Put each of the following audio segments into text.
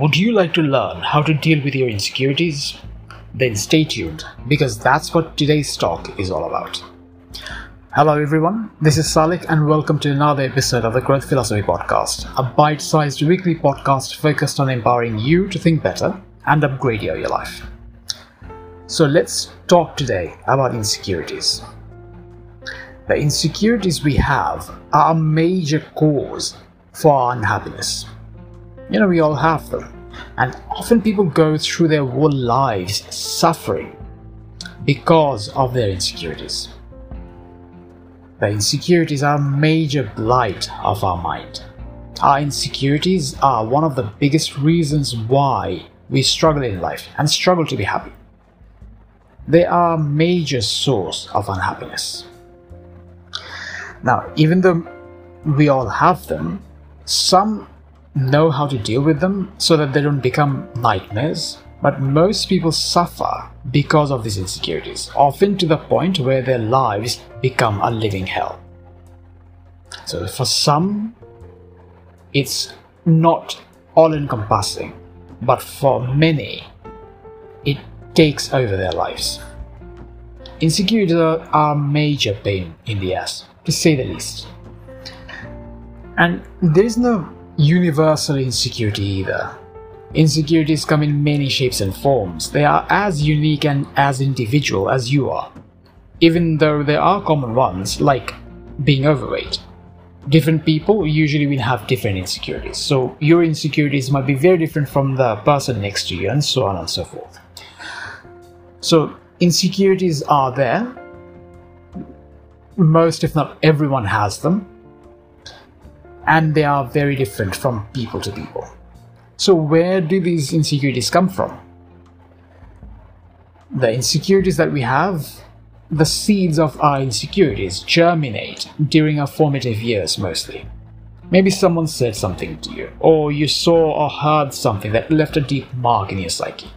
Would you like to learn how to deal with your insecurities? Then stay tuned because that's what today's talk is all about. Hello, everyone. This is Salik, and welcome to another episode of the Growth Philosophy Podcast, a bite sized weekly podcast focused on empowering you to think better and upgrade your, life. So, let's talk today about insecurities. The insecurities we have are a major cause for our unhappiness. You know, we all have them. And often people go through their whole lives suffering because of their insecurities. The insecurities are a major blight of our mind. Our insecurities are one of the biggest reasons why we struggle in life and struggle to be happy. They are a major source of unhappiness. Now, even though we all have them, some know how to deal with them so that they don't become nightmares. But most people suffer because of these insecurities, often to the point where their lives become a living hell. So, for some, it's not all encompassing, but for many, it takes over their lives. Insecurities are a major pain in the ass, to say the least. And there is no universal insecurity either. Insecurities come in many shapes and forms. They are as unique and as individual as you are, even though there are common ones like being overweight. Different people usually will have different insecurities, so your insecurities might be very different from the person next to you, and so on and so forth. So, insecurities are there. Most, if not everyone, has them and they are very different from people to people. So, where do these insecurities come from? The insecurities that we have, the seeds of our insecurities germinate during our formative years mostly. Maybe someone said something to you, or you saw or heard something that left a deep mark in your psyche.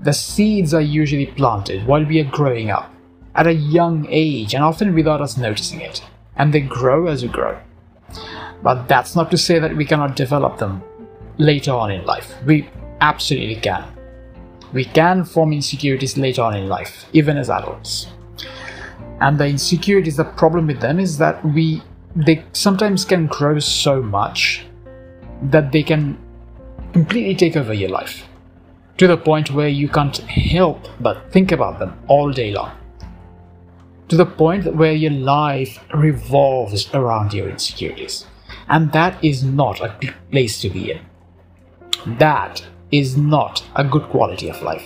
The seeds are usually planted while we are growing up, at a young age, and often without us noticing it, and they grow as we grow. But that's not to say that we cannot develop them later on in life. We absolutely can. We can form insecurities later on in life, even as adults. And the insecurities, the problem with them is that we they sometimes can grow so much that they can completely take over your life to the point where you can't help but think about them all day long. To the point where your life revolves around your insecurities. And that is not a good place to be in. That is not a good quality of life.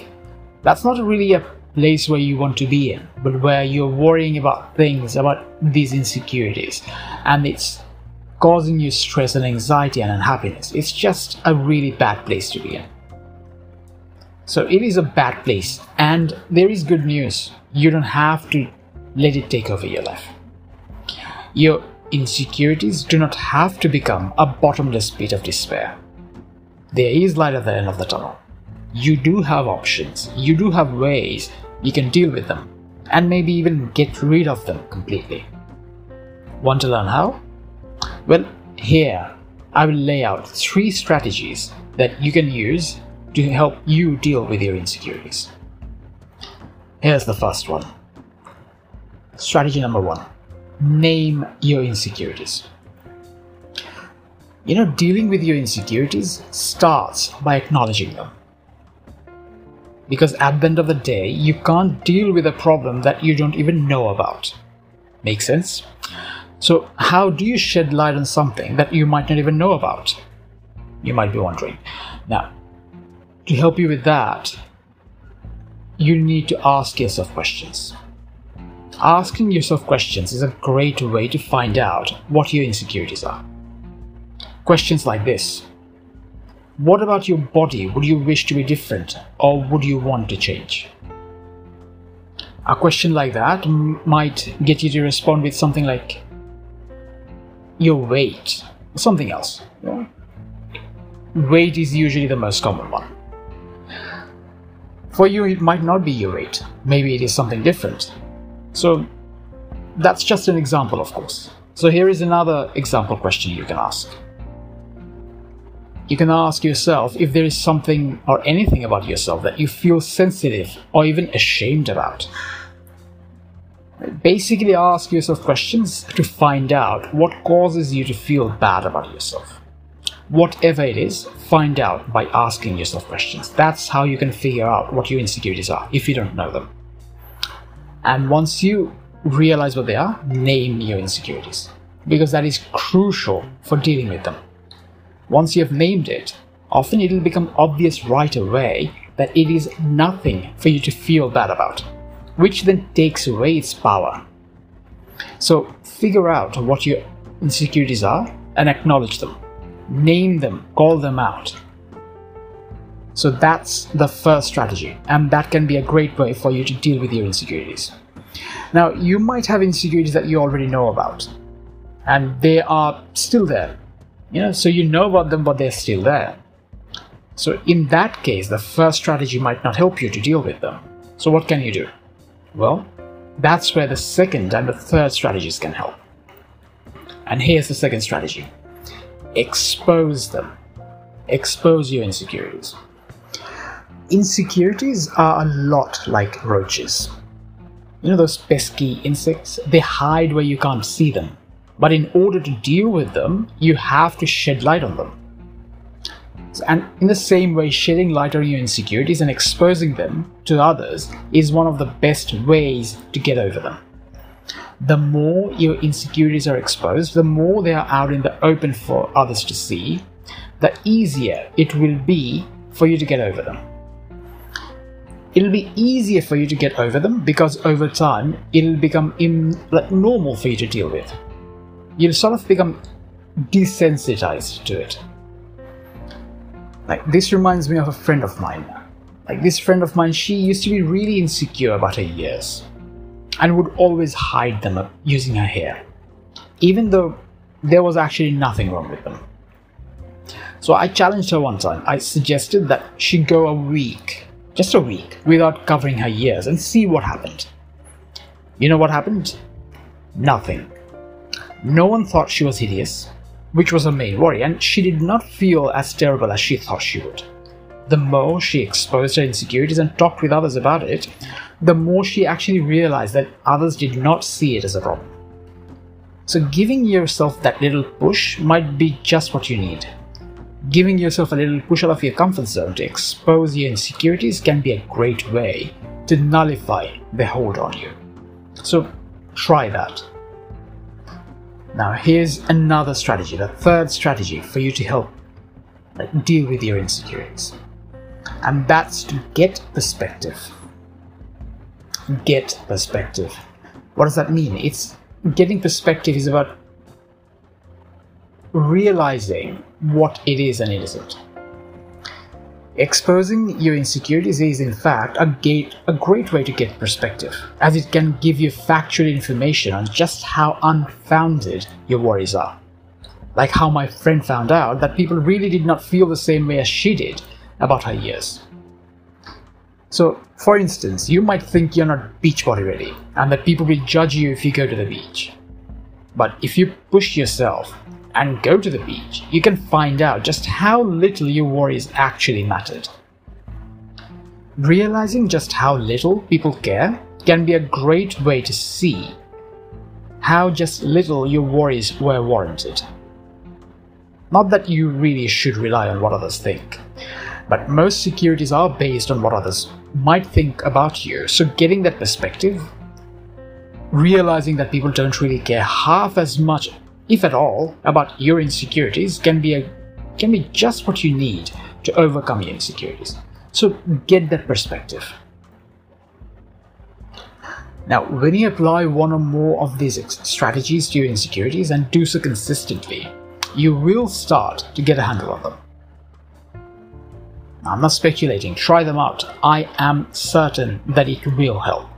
That's not really a place where you want to be in, but where you're worrying about things, about these insecurities, and it's causing you stress and anxiety and unhappiness. It's just a really bad place to be in. So it is a bad place, and there is good news. You don't have to let it take over your life. Your insecurities do not have to become a bottomless pit of despair. There is light at the end of the tunnel. You do have options, you do have ways you can deal with them, and maybe even get rid of them completely. Want to learn how? Well, here I will lay out three strategies that you can use to help you deal with your insecurities. Here's the first one. Strategy number one name your insecurities. You know, dealing with your insecurities starts by acknowledging them. Because at the end of the day, you can't deal with a problem that you don't even know about. Make sense? So, how do you shed light on something that you might not even know about? You might be wondering. Now, to help you with that, you need to ask yourself questions. Asking yourself questions is a great way to find out what your insecurities are. Questions like this What about your body would you wish to be different or would you want to change? A question like that m- might get you to respond with something like your weight, or something else. Yeah? Weight is usually the most common one. For you, it might not be your weight, maybe it is something different. So that's just an example, of course. So here is another example question you can ask you can ask yourself if there is something or anything about yourself that you feel sensitive or even ashamed about. Basically, ask yourself questions to find out what causes you to feel bad about yourself. Whatever it is, find out by asking yourself questions. That's how you can figure out what your insecurities are if you don't know them. And once you realize what they are, name your insecurities because that is crucial for dealing with them. Once you have named it, often it will become obvious right away that it is nothing for you to feel bad about which then takes away its power. So figure out what your insecurities are and acknowledge them. Name them, call them out. So that's the first strategy, and that can be a great way for you to deal with your insecurities. Now, you might have insecurities that you already know about, and they are still there. You know, so you know about them, but they're still there. So, in that case, the first strategy might not help you to deal with them. So, what can you do? Well, that's where the second and the third strategies can help. And here's the second strategy expose them. Expose your insecurities. Insecurities are a lot like roaches. You know those pesky insects? They hide where you can't see them. But in order to deal with them, you have to shed light on them. And in the same way, shedding light on your insecurities and exposing them to others is one of the best ways to get over them. The more your insecurities are exposed, the more they are out in the open for others to see, the easier it will be for you to get over them. It'll be easier for you to get over them because over time it'll become in, like, normal for you to deal with. You'll sort of become desensitized to it. Like, this reminds me of a friend of mine. Like, this friend of mine, she used to be really insecure about her ears and would always hide them using her hair, even though there was actually nothing wrong with them. So I challenged her one time. I suggested that she go a week, just a week, without covering her ears and see what happened. You know what happened? Nothing. No one thought she was hideous which was her main worry, and she did not feel as terrible as she thought she would. The more she exposed her insecurities and talked with others about it, the more she actually realized that others did not see it as a problem. So, giving yourself that little push might be just what you need. Giving yourself a little push out of your comfort zone to expose your insecurities can be a great way to nullify the hold on you. So, try that. Now, here's another strategy, the third strategy for you to help deal with your insecurities. And that's to get perspective. Get perspective. What does that mean? It's getting perspective is about realizing what it is and it isn't. Exposing your insecurities is, in fact, a, gate, a great way to get perspective, as it can give you factual information on just how unfounded your worries are. Like how my friend found out that people really did not feel the same way as she did about her ears. So, for instance, you might think you're not beach body ready and that people will judge you if you go to the beach. But if you push yourself and go to the beach, you can find out just how little your worries actually mattered. Realizing just how little people care can be a great way to see how just little your worries were warranted. Not that you really should rely on what others think, but most securities are based on what others might think about you, so getting that perspective, realizing that people don't really care half as much if at all, about your insecurities can be a can be just what you need to overcome your insecurities. So get that perspective. Now, when you apply one or more of these strategies to your insecurities and do so consistently, you will start to get a handle on them. I'm not speculating, try them out. I am certain that it will help.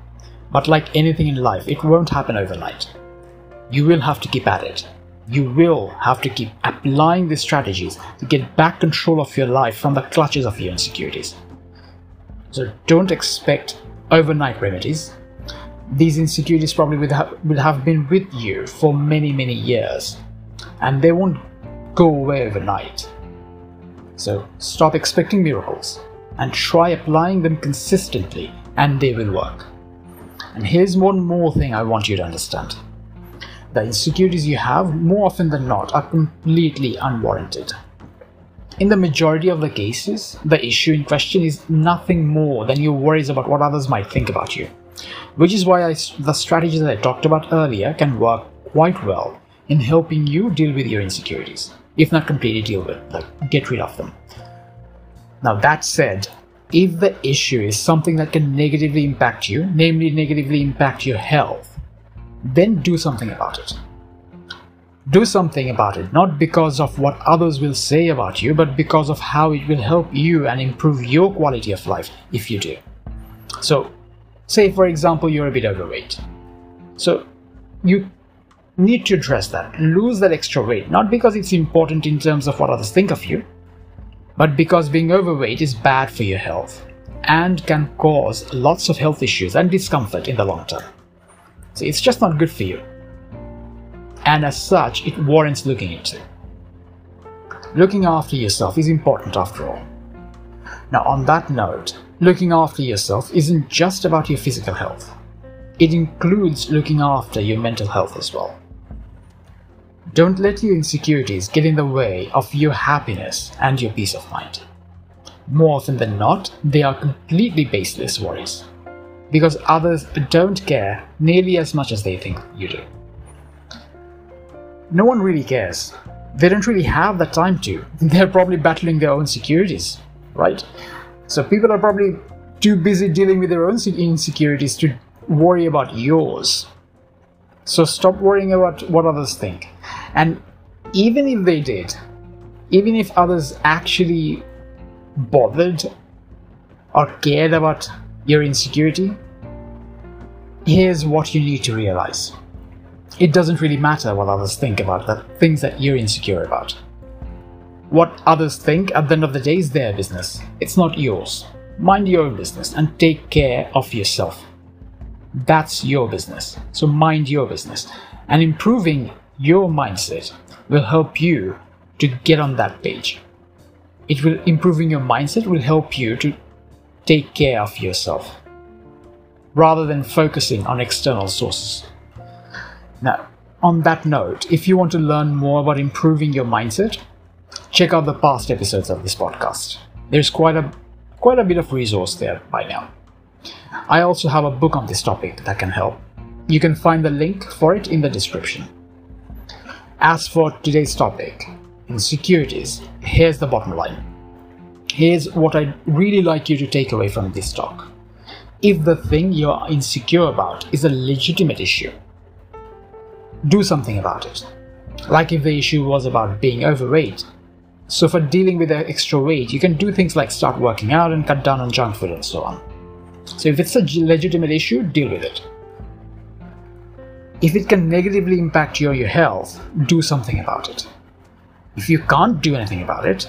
But like anything in life, it won't happen overnight. You will have to keep at it you will have to keep applying these strategies to get back control of your life from the clutches of your insecurities. So don't expect overnight remedies. These insecurities probably will have, been with you for many, many years, and they won't go away overnight. So stop expecting miracles and try applying them consistently, and they will work. And here's one more thing I want you to understand the insecurities you have, more often than not, are completely unwarranted. In the majority of the cases, the issue in question is nothing more than your worries about what others might think about you. Which is why I, the strategies that I talked about earlier can work quite well in helping you deal with your insecurities, if not completely deal with, like get rid of them. Now, that said, if the issue is something that can negatively impact you, namely negatively impact your health, then do something about it. Do something about it, not because of what others will say about you, but because of how it will help you and improve your quality of life if you do. So, say for example, you're a bit overweight. So, you need to address that, lose that extra weight, not because it's important in terms of what others think of you, but because being overweight is bad for your health and can cause lots of health issues and discomfort in the long term. So it's just not good for you and as such, it warrants looking into. Looking after yourself is important after all. Now, on that note, looking after yourself isn't just about your physical health, it includes looking after your mental health as well. Don't let your insecurities get in the way of your happiness and your peace of mind. More often than not, they are completely baseless worries because others don't care nearly as much as they think you do no one really cares. They don't really have the time to. They're probably battling their own securities, right? So people are probably too busy dealing with their own insecurities to worry about yours. So stop worrying about what others think. And even if they did, even if others actually bothered or cared about your insecurity, here's what you need to realize it doesn't really matter what others think about the things that you're insecure about. What others think at the end of the day is their business. It's not yours. Mind your own business and take care of yourself. That's your business. So mind your business. And improving your mindset will help you to get on that page. It will improving your mindset will help you to take care of yourself rather than focusing on external sources. Now, on that note, if you want to learn more about improving your mindset, check out the past episodes of this podcast. There's quite a quite a bit of resource there by now. I also have a book on this topic that can help. You can find the link for it in the description. As for today's topic, insecurities, here's the bottom line. Here's what I'd really like you to take away from this talk. If the thing you're insecure about is a legitimate issue, do something about it. Like if the issue was about being overweight. So, for dealing with the extra weight, you can do things like start working out and cut down on junk food and so on. So, if it's a legitimate issue, deal with it. If it can negatively impact your, your health, do something about it. If you can't do anything about it,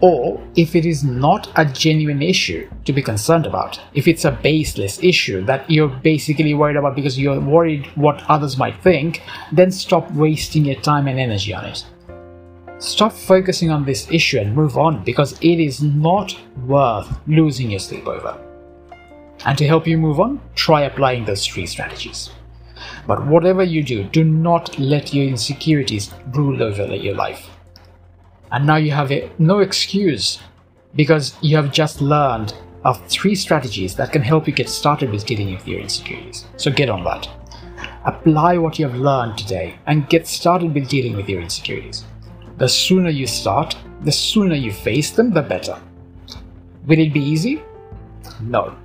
or if it is not a genuine issue to be concerned about, if it's a baseless issue that you're basically worried about because you're worried what others might think, then stop wasting your time and energy on it. Stop focusing on this issue and move on because it is not worth losing your sleep over. And to help you move on, try applying those three strategies. But whatever you do, do not let your insecurities rule over your life and now you have a, no excuse because you have just learned of three strategies that can help you get started with dealing with your insecurities. So get on that. Apply what you have learned today and get started with dealing with your insecurities. The sooner you start, the sooner you face them, the better. Will it be easy? No.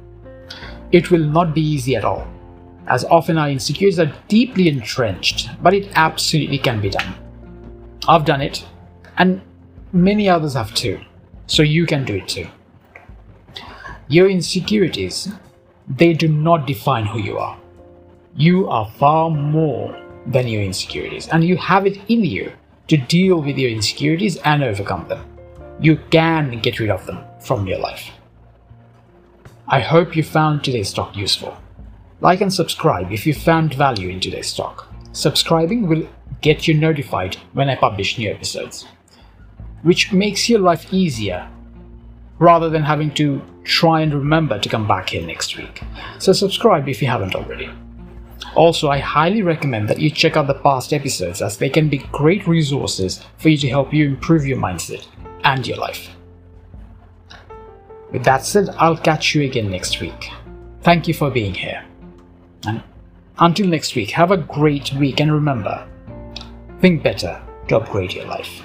It will not be easy at all, as often our insecurities are deeply entrenched, but it absolutely can be done. I've done it, and Many others have too, so you can do it too. Your insecurities, they do not define who you are. You are far more than your insecurities, and you have it in you to deal with your insecurities and overcome them. You can get rid of them from your life. I hope you found today's talk useful. Like and subscribe if you found value in today's talk. Subscribing will get you notified when I publish new episodes. Which makes your life easier rather than having to try and remember to come back here next week. So, subscribe if you haven't already. Also, I highly recommend that you check out the past episodes as they can be great resources for you to help you improve your mindset and your life. With that said, I'll catch you again next week. Thank you for being here. And until next week, have a great week and remember think better to upgrade your life.